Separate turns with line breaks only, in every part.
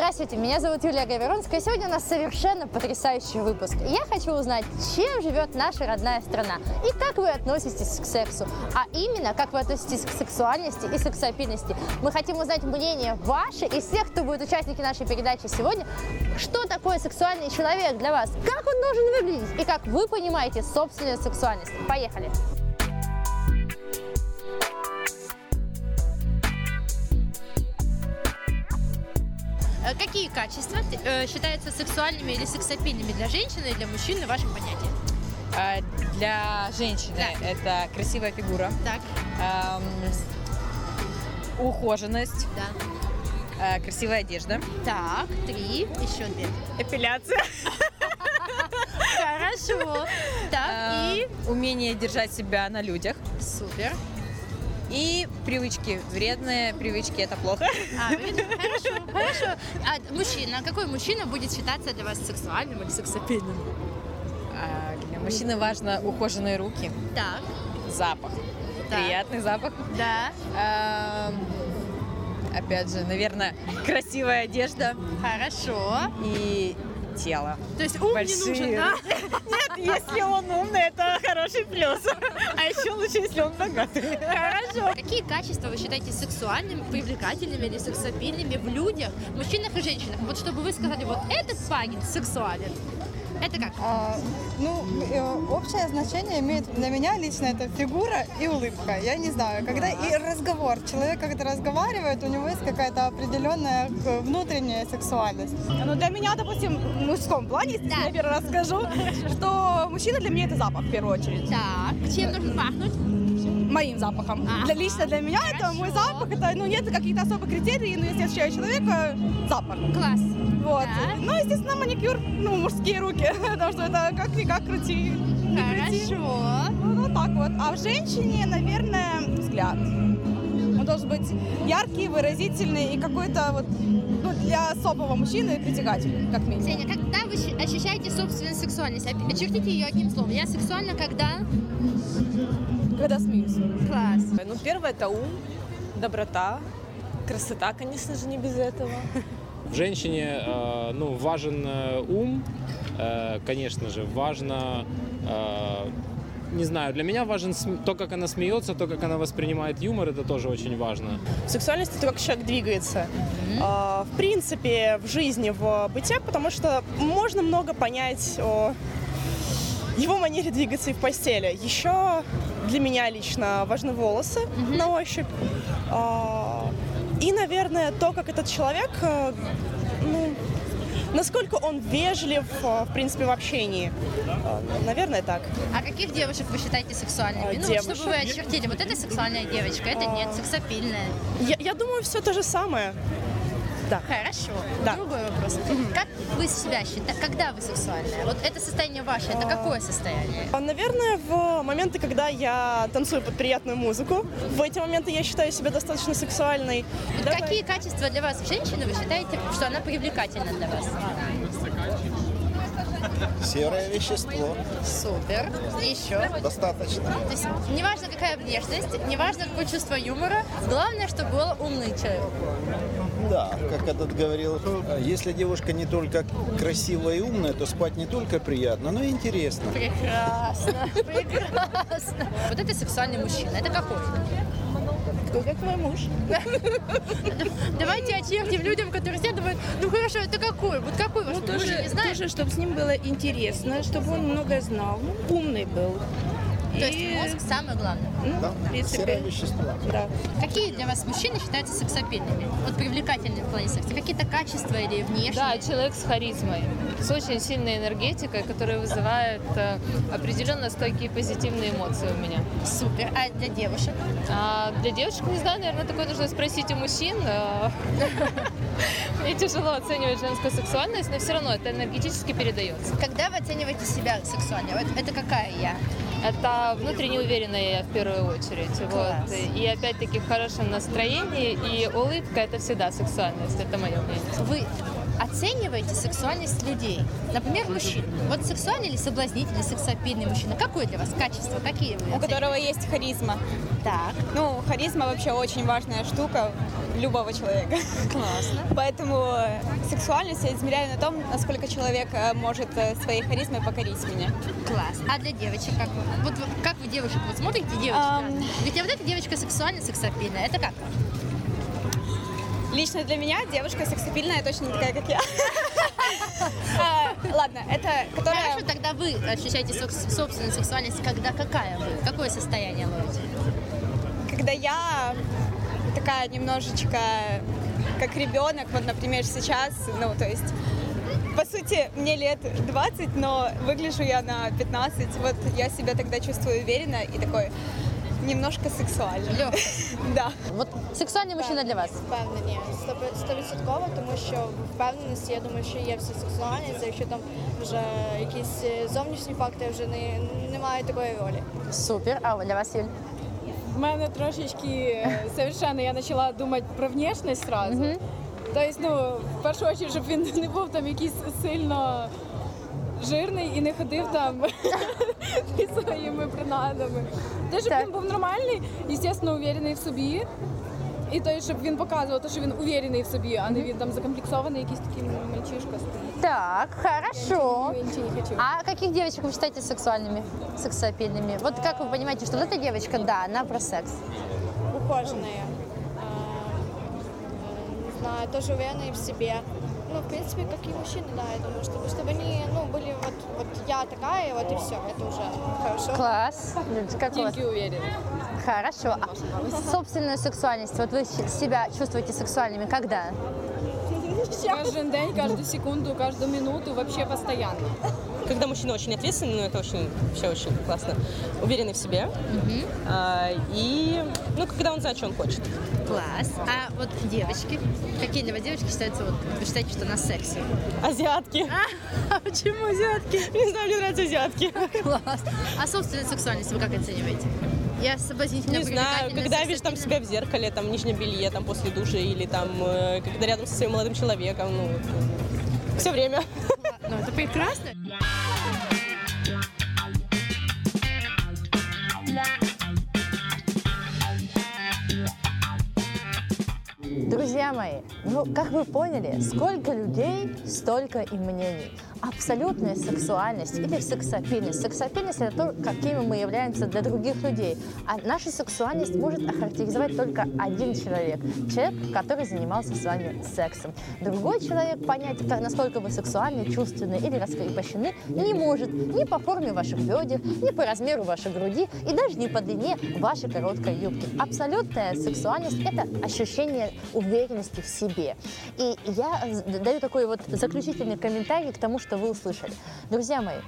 Здравствуйте, меня зовут Юлия Гаверонская. Сегодня у нас совершенно потрясающий выпуск. Я хочу узнать, чем живет наша родная страна и как вы относитесь к сексу. А именно, как вы относитесь к сексуальности и сексапильности. Мы хотим узнать мнение ваше и всех, кто будет участники нашей передачи сегодня. Что такое сексуальный человек для вас? Как он должен выглядеть? И как вы понимаете собственную сексуальность? Поехали! Какие качества э, считаются сексуальными или сексапильными для женщины и для мужчины в вашем понятии?
А, Для женщины
Да.
это красивая фигура,
Так,
эм, ухоженность,
да.
э, красивая одежда.
Так, три, еще две.
Эпиляция.
Хорошо. Так, и...
Умение держать себя на людях.
Супер.
И привычки. Вредные привычки это плохо.
А, видно? хорошо, хорошо. А мужчина, какой мужчина будет считаться для вас сексуальным или сексапильным?
А, Для мужчины важно ухоженные руки,
Так,
запах.
Так.
Приятный запах.
да,
Эм, Опять же, наверное, красивая одежда
хорошо.
и тело.
То есть ум
Большие.
не нужен, да?
Нет, если он умный, это хороший плюс. А еще лучше, если он богатый.
Хорошо. Какие качества вы считаете сексуальными, привлекательными или сексапильными в людях, мужчинах и женщинах? Вот чтобы вы сказали, вот этот парень сексуален. Это как?
А, ну, э, общее значение имеет для меня лично это фигура и улыбка. Я не знаю, когда и разговор. Человек, когда разговаривает, у него есть какая-то определенная э, внутренняя сексуальность.
Ну, для меня, допустим, в мужском плане, если
Да.
я первый раз скажу, что мужчина для меня это запах в первую очередь.
Так, чем должен пахнуть?
Моим запахом.
Ага.
Для, лично для меня это мой
Хорошо.
запах, это, ну, нет каких-то особых критерий, но если я ощущаю человека, запах.
Класс.
Вот.
Да.
Ну, естественно, маникюр, ну, мужские руки, потому что это как-никак крути.
Хорошо.
Ну, вот так вот. А в женщине, наверное, взгляд. Он должен быть яркий, выразительный и какой-то вот, ну, для особого мужчины притягательный, как минимум.
Сеня, когда вы ощущаете собственную сексуальность? Очертите ее одним словом. Я сексуальна, когда...
Когда смеюсь.
Класс.
Ну, первое это ум, доброта, красота, конечно же, не без этого.
В женщине э, ну, важен э, ум, э, конечно же, важно, не знаю, для меня важен см- то, как она смеется, то, как она воспринимает юмор, это тоже очень важно.
Сексуальность это как человек двигается. А, В принципе, в жизни, в быте, потому что можно много понять о его манере двигаться и в постели. Еще для меня лично важны волосы на ощупь. И, наверное, то, как этот человек, э, ну, насколько он вежлив, э, в принципе, в общении. А, Наверное, так.
А каких девушек вы считаете сексуальными? Ну,
девушек?
чтобы вы очертили, вот это сексуальная девочка, это нет, сексапильная.
Я, я думаю, все то же самое.
Хорошо.
Да.
Другой вопрос. Как вы себя считаете, когда вы сексуальная? Вот это состояние ваше, это какое состояние?
А, Наверное, в моменты, когда я танцую под приятную музыку, в эти моменты я считаю себя достаточно сексуальной.
Вот Какие качества для вас в женщине вы считаете, что она привлекательна для вас?
Серое вещество.
Супер. Еще.
Достаточно.
То есть неважно какая внешность, неважно какое чувство юмора, главное, чтобы был умный человек.
Да, как этот говорил, если девушка не только красивая и умная, то спать не только приятно, но и интересно.
Прекрасно, прекрасно. Вот это сексуальный мужчина. Это какой?
Кто как мой муж.
Давайте очертим людям, которые сидят, думают, ну хорошо, это какой? Вот какой ваш
Ну,
муж?
Тоже, чтобы с ним было интересно, чтобы он много знал, ну, умный был.
То есть мозг самое главное.
ну,
Да,
в принципе,
серое вещество.
да.
Какие для вас мужчины считаются сексапильными? Вот привлекательными в плане секса. Какие-то качества или внешние?
Да, человек с харизмой, с очень сильной энергетикой, которая вызывает э, определенно стойкие позитивные эмоции у меня.
Супер. А для девушек?
А для девушек, не знаю, наверное, такое нужно спросить у мужчин. э. Мне тяжело оценивать женскую сексуальность, но все равно это энергетически передается.
Когда вы оцениваете себя сексуально? Вот это какая я?
Это внутренне уверенная я в первую очередь.
Класс.
Вот. И опять-таки в хорошем настроении, и улыбка это всегда сексуальность, это мое мнение.
Вы оцениваете сексуальность людей? Например, мужчин. Вот сексуальный или соблазнительный, сексапильный мужчина? Какое для вас качество? Какие вы
у
оцениваете?
которого есть харизма.
Так,
Ну, харизма вообще очень важная штука любого человека.
классно.
Поэтому сексуальность я измеряю на том, насколько человек э, может э, своей харизмой покорить меня.
Класс. А для девочек как вы? Вот как вы девушек вот смотрите девочек? Ведь а вот эта девочка сексуальная, сексапильная. Это как?
Лично для меня девушка сексапильная точно не такая, как я. А, Ладно, это которая...
Хорошо, тогда вы ощущаете собственную сексуальность, когда какая вы? Какое состояние ловите?
когда я такая немножечко как ребенок, вот, например, сейчас, ну, то есть, по сути, мне лет 20, но выгляжу я на 15, вот я себя тогда чувствую уверенно и такой немножко сексуально.
Лёг.
Да.
Вот сексуальный мужчина для вас?
Впевнені, стовідсотково, тому що в впевненості, я думаю, що є вся сексуальність, а якщо там вже якісь е, зовнішні факти вже не, немає такої ролі.
Супер. А для вас, Юль?
В мене трошечки е, совершенно я почала думати про внешність сразу. Тобто, ну, в першу чергу, щоб він не був там якийсь сильно жирний і не ходив там зі своїми принадами. Те, щоб
Так.
він був нормальний, звісно, уверений в собі. І той, щоб він показував, те, що він уверений в собі, а не він там закомплексований, якийсь такий мальчишка стоїть.
Так, хорошо.
Я нічого не хочу.
А каких девочек вы считаете сексуальными, сексапильными? Вот как вы понимаете, что вот эта девочка, да, она про секс?
Ухоженные, э, не знаю, тоже уверенные в себе. Ну, в принципе, как и мужчины, да, я думаю, чтобы, чтобы они, ну, были вот, вот я такая, вот и все, это уже хорошо.
Класс. Как у вас?
Тільки уверений.
Хорошо. А собственную сексуальность, вот вы себя чувствуете сексуальными когда?
Каждый день, каждую секунду, каждую минуту, вообще постоянно.
Когда мужчина очень ответственный, ну это очень, вообще очень классно, уверенный в себе. А, и, ну, когда он знает, что он хочет.
Класс. А вот девочки, какие для вас девочки считаются, вот вы считаете, что на сексе?
Азиатки.
А почему азиатки?
Не знаю, мне нравятся азиатки.
Класс. А собственную сексуальность вы как оцениваете? Я соблазнительно
Не знаю, когда я вижу там себя в зеркале, там, в нижнем белье, там, после души, или там, э, когда рядом со своим молодым человеком, ну, все время.
Ну, это прекрасно. Друзья мои, ну, как вы поняли, сколько людей, столько и мнений. Абсолютная сексуальность или сексапильность. Сексапильность – это то, какими мы являемся для других людей. А нашу сексуальность может охарактеризовать только один человек. Человек, который занимался с вами сексом. Другой человек понять, насколько вы сексуальны, чувственны или раскрепощены, не может ни по форме ваших бедер, ни по размеру вашей груди и даже не по длине вашей короткой юбки. Абсолютная сексуальность – это ощущение уверенности в себе. И я даю такой вот заключительный комментарий к тому, что вы услышали. Друзья мои,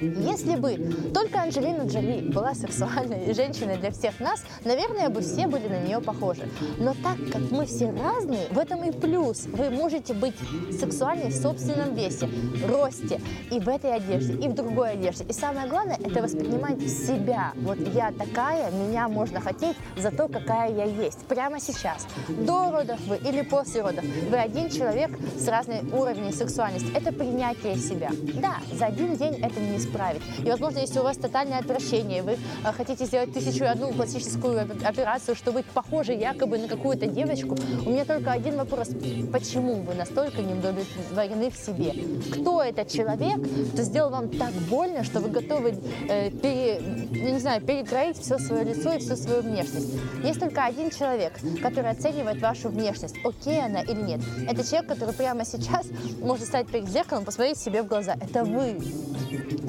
если бы только Анджелина Джоли была сексуальной женщиной для всех нас, наверное, бы все были на нее похожи. Но так как мы все разные, в этом и плюс. Вы можете быть сексуальной в собственном весе, росте, и в этой одежде, и в другой одежде. И самое главное, это воспринимать себя. Вот я такая, меня можно хотеть за то, какая я есть. Прямо сейчас. До родов вы или после родов. Вы один человек с разной уровнем сексуальности. Это принятие себя. Да, за один день это не исправить. И, возможно, если у вас тотальное отвращение, вы э, хотите сделать тысячу и одну пластическую оп- операцию, чтобы быть похожей якобы на какую-то девочку, у меня только один вопрос. Почему вы настолько не удовлетворены в себе? Кто этот человек, кто сделал вам так больно, что вы готовы э, пере- не знаю, перекроить все свое лицо и всю свою внешность? Есть только один человек, который оценивает вашу внешность, окей она или нет. Это человек, который прямо сейчас может стать перед зеркалом, посмотреть себе в глаза. Это вы.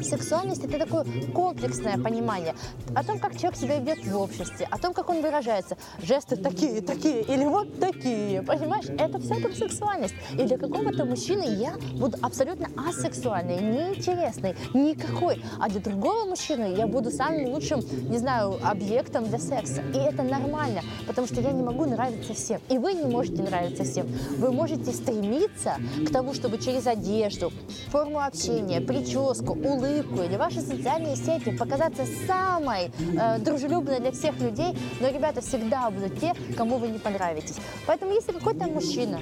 Сексуальность – это такое комплексное понимание о том, как человек себя ведет в обществе, о том, как он выражается. Жесты такие, такие или вот такие, понимаешь? Это вся там сексуальность. И для какого-то мужчины я буду абсолютно асексуальной, неинтересной, никакой. А для другого мужчины я буду самым лучшим, не знаю, объектом для секса. И это нормально, потому что я не могу нравиться всем. И вы не можете нравиться всем. Вы можете стремиться к тому, чтобы через одежду, форму общения, прическу, улыбку, улыбку или ваши социальные сети, показаться самой э, дружелюбной для всех людей, но, ребята, всегда будут те, кому вы не понравитесь. Поэтому, если какой-то мужчина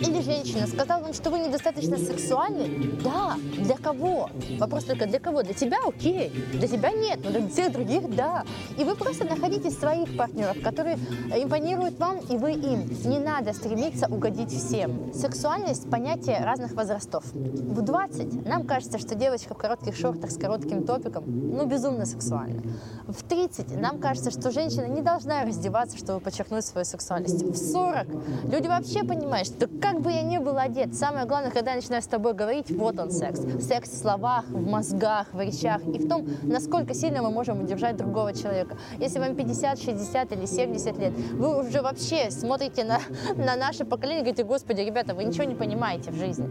или женщина сказал вам, что вы недостаточно сексуальны, да, для кого? Вопрос только для кого? Для тебя окей, для тебя нет, но для всех других да. И вы просто находите своих партнеров, которые импонируют вам, и вы им. Не надо стремиться угодить всем. Сексуальность – понятие разных возрастов. В 20 нам кажется, что девочка в коротких шортах с коротким топиком, ну, безумно сексуальна. В 30 нам кажется, что женщина не должна раздеваться, чтобы подчеркнуть свою сексуальность. В 40 люди вообще понимают, что как бы я ни был одет, самое главное, когда я начинаю с тобой говорить, вот он секс. Секс в словах, в мозгах, в речах и в том, насколько сильно мы можем удержать другого человека. Если вам 50, 60 или 70 лет, вы уже вообще смотрите на, на наше поколение и говорите, господи, ребята, вы ничего не понимаете в жизни.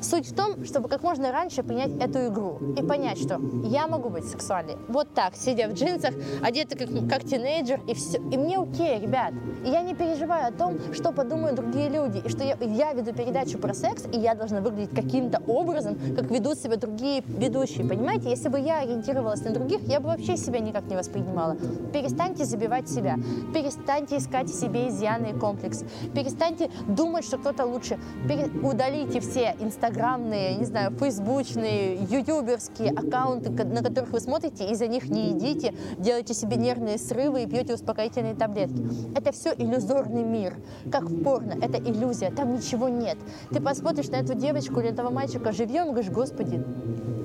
Суть в том, чтобы как можно раньше принять эту игру и понять, что я могу быть сексуальной. Вот так, сидя в джинсах, одета как, как тинейджер, и все. И мне окей, ребят. И я не переживаю о том, что подумают другие люди, и что я, я веду передачу про секс, и я должна выглядеть каким-то образом, как ведут себя другие ведущие. Понимаете, если бы я ориентировалась на других, я бы вообще себя никак не воспринимала. Перестаньте забивать себя, перестаньте искать в себе изъяны и комплексы, перестаньте думать, что кто-то лучше. Пере... Удалите все инстаграмные, не знаю, фейсбучные, ютуберские аккаунты, на которых вы смотрите, и за них не едите, делаете себе нервные срывы и пьете успокоительные таблетки. Это все иллюзорный мир. Как в порно, это иллюзия, там ничего нет. Ты посмотришь на эту девочку или этого мальчика живьем и говоришь, господи,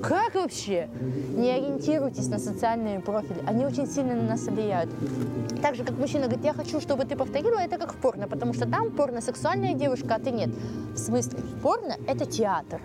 как вообще? Не ориентируйтесь на социальные профили, они очень сильно на нас влияют. Так же, как мужчина говорит, я хочу, чтобы ты повторила это как в порно, потому что там порно сексуальная девушка, а ты нет. В смысле, порно – это театр.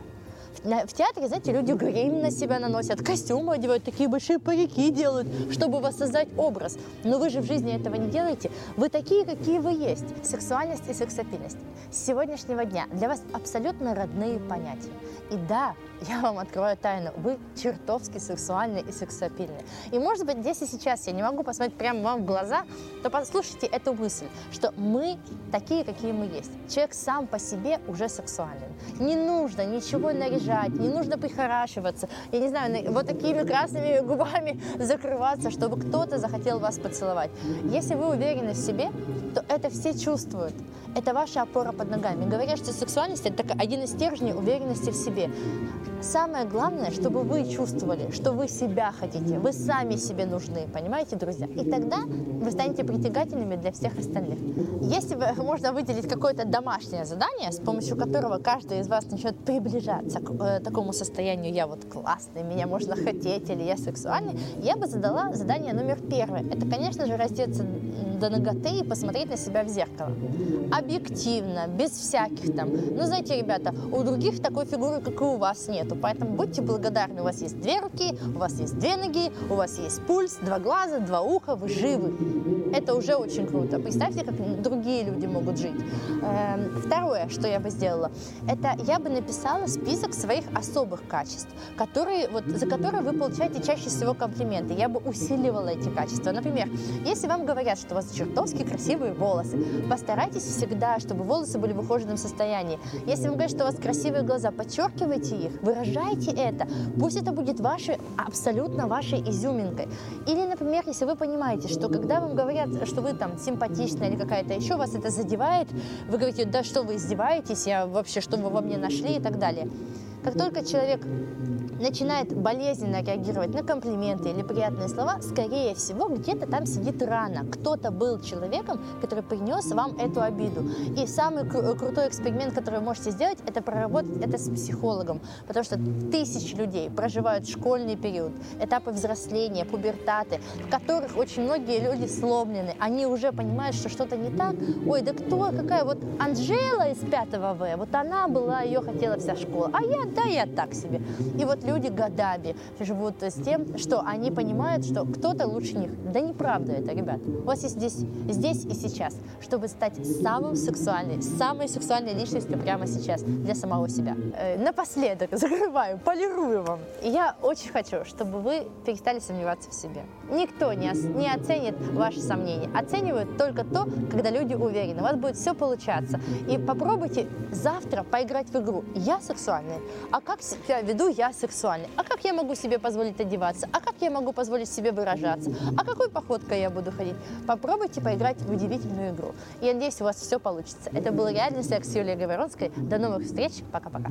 В театре, знаете, люди грим на себя наносят, костюмы одевают, такие большие парики делают, чтобы воссоздать образ. Но вы же в жизни этого не делаете. Вы такие, какие вы есть. Сексуальность и сексапильность. С сегодняшнего дня для вас абсолютно родные понятия. И да, я вам открою тайну, вы чертовски сексуальны и сексапильны. И может быть здесь и сейчас я не могу посмотреть прямо вам в глаза, то послушайте эту мысль, что мы такие, какие мы есть. Человек сам по себе уже сексуален. Не нужно ничего наряжать, не нужно прихорашиваться, я не знаю, вот такими красными губами закрываться, чтобы кто-то захотел вас поцеловать. Если вы уверены в себе, то это все чувствуют. Это ваша опора под ногами. Говорят, что сексуальность – это один из стержней уверенности в себе. Самое главное, чтобы вы чувствовали, что вы себя хотите, вы сами себе нужны, понимаете, друзья? И тогда вы станете притягательными для всех остальных. Если вы, можно выделить какое-то домашнее задание, с помощью которого каждый из вас начнет приближаться к э, такому состоянию «я вот классный, меня можно хотеть» или «я сексуальный», я бы задала задание номер первое. Это, конечно же, раздеться до ноготы и посмотреть на себя в зеркало. Объективно, без всяких там. Ну, знаете, ребята, у других такой фигуры, как и у вас, нету. Поэтому будьте благодарны. У вас есть две руки, у вас есть две ноги, у вас есть пульс, два глаза, два уха, вы живы. Это уже очень круто. Представьте, как другие люди могут жить. Эм, второе, что я бы сделала, это я бы написала список своих особых качеств, которые, вот, за которые вы получаете чаще всего комплименты. Я бы усиливала эти качества. Например, если вам говорят, что у вас чертовски красивые волосы, постарайтесь всегда, чтобы волосы были в ухоженном состоянии. Если вам говорят, что у вас красивые глаза, подчеркивайте их, выражайте это. Пусть это будет вашей, абсолютно вашей изюминкой. Или, например, если вы понимаете, что когда вам говорят, что вы там симпатичная или какая-то еще, вас это задевает, вы говорите, да что вы издеваетесь, я вообще, что вы во мне нашли и так далее. Как только человек начинает болезненно реагировать на комплименты или приятные слова, скорее всего, где-то там сидит рана. Кто-то был человеком, который принес вам эту обиду. И самый кру- крутой эксперимент, который вы можете сделать, это проработать это с психологом. Потому что тысячи людей проживают школьный период, этапы взросления, пубертаты, в которых очень многие люди сломлены. Они уже понимают, что что-то не так. Ой, да кто, какая вот Анжела из 5 В, вот она была, ее хотела вся школа. А я, да, я так себе. И вот люди годами живут с тем, что они понимают, что кто-то лучше них. Да неправда это, ребят. У вас есть здесь, здесь и сейчас, чтобы стать самым сексуальной, самой сексуальной личностью прямо сейчас для самого себя. Э, напоследок, закрываю, полирую вам. Я очень хочу, чтобы вы перестали сомневаться в себе. Никто не, не оценит ваши сомнения. Оценивают только то, когда люди уверены. У вас будет все получаться. И попробуйте завтра поиграть в игру. Я сексуальная. А как себя веду я сексуальная? Сексуальной? А как я могу себе позволить одеваться? А как я могу позволить себе выражаться? А какой походкой я буду ходить? Попробуйте поиграть в удивительную игру. Я надеюсь, у вас все получится. Это был реальный секс Юлии Говоронской. До новых встреч. Пока-пока.